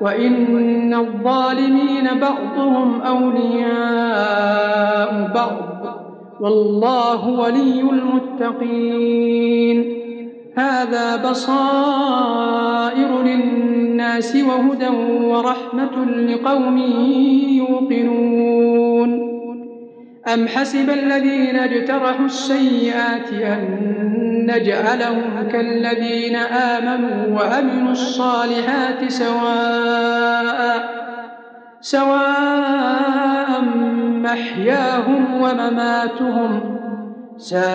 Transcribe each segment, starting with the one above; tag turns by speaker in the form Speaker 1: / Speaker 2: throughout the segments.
Speaker 1: وإن الظالمين بعضهم أولياء بعض. والله ولي المتقين. هذا بصائر للناس وهدى ورحمة لقوم يوقنون. أم حسب الذين اجترحوا السيئات أن نجعلهم كالذين آمنوا وأمنوا الصالحات سواء سواء محياهم ومماتهم ساء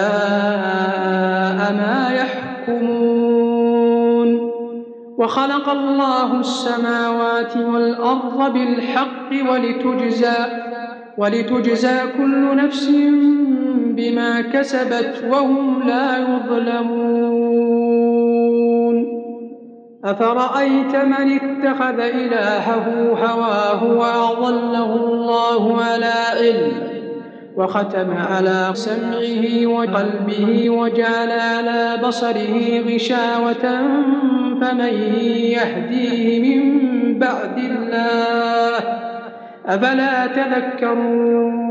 Speaker 1: ما يحكمون. وخلق الله السماوات والأرض بالحق ولتجزى ولتجزى كل نفس بما كسبت وهم لا يظلمون. أفرأيت من اتخذ إلهه هواه وأضله الله على علم وختم على سمعه وقلبه وجعل على بصره غشاوة فمن يهديه من بعد الله؟ أفلا تذكرون؟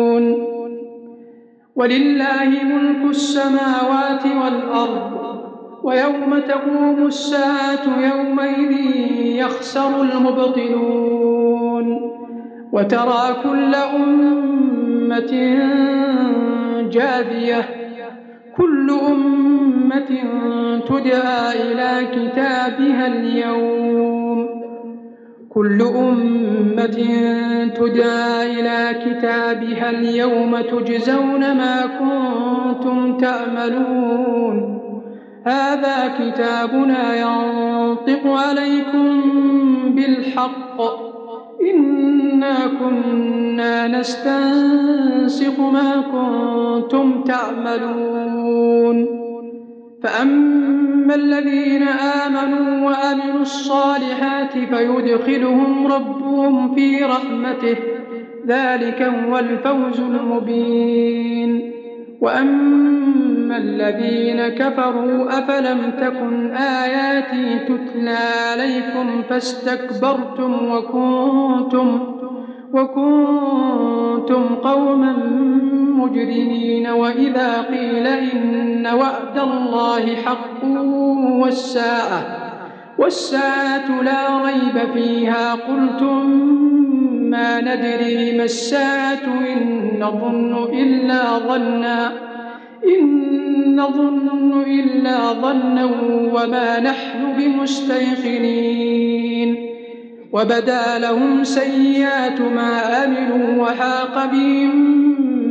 Speaker 1: ولله ملك السماوات والأرض ويوم تقوم الساعة يومئذ يخسر المبطلون. وترى كل أمة جاذية كل أمة تدعى إلى كتابها اليوم. كل أمة تدعى إلى كتابها اليوم تجزون ما كنتم تعملون هذا كتابنا ينطق عليكم بالحق. إنا كنا نستنسخ ما كنتم تعملون فأما الذين آمنوا وأمنوا الصالحات فيدخلهم ربهم في رحمته ذلك هو الفوز المبين وأما الذين كفروا أفلم تكن آياتي تتلى عليكم فاستكبرتم وكنتم وكنتم قوما مجرمين وإذا قيل إن وعد الله حق والساعة والساعة لا ريب فيها. قلتم ما ندري ما الساعة إن نظن إلا ظنا إن نظن إلا ظنا وما نحن بمستيقنين. وبدا لهم سيئات ما عملوا وحاق بهم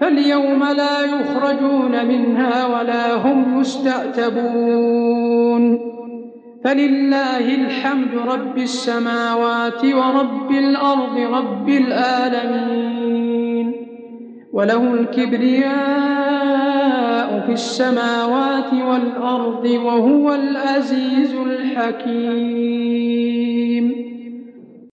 Speaker 1: فاليوم لا يخرجون منها ولا هم يستعتبون فلله الحمد رب السماوات ورب الأرض رب العالمين. وله الكبرياء في السماوات والأرض وهو العزيز الحكيم.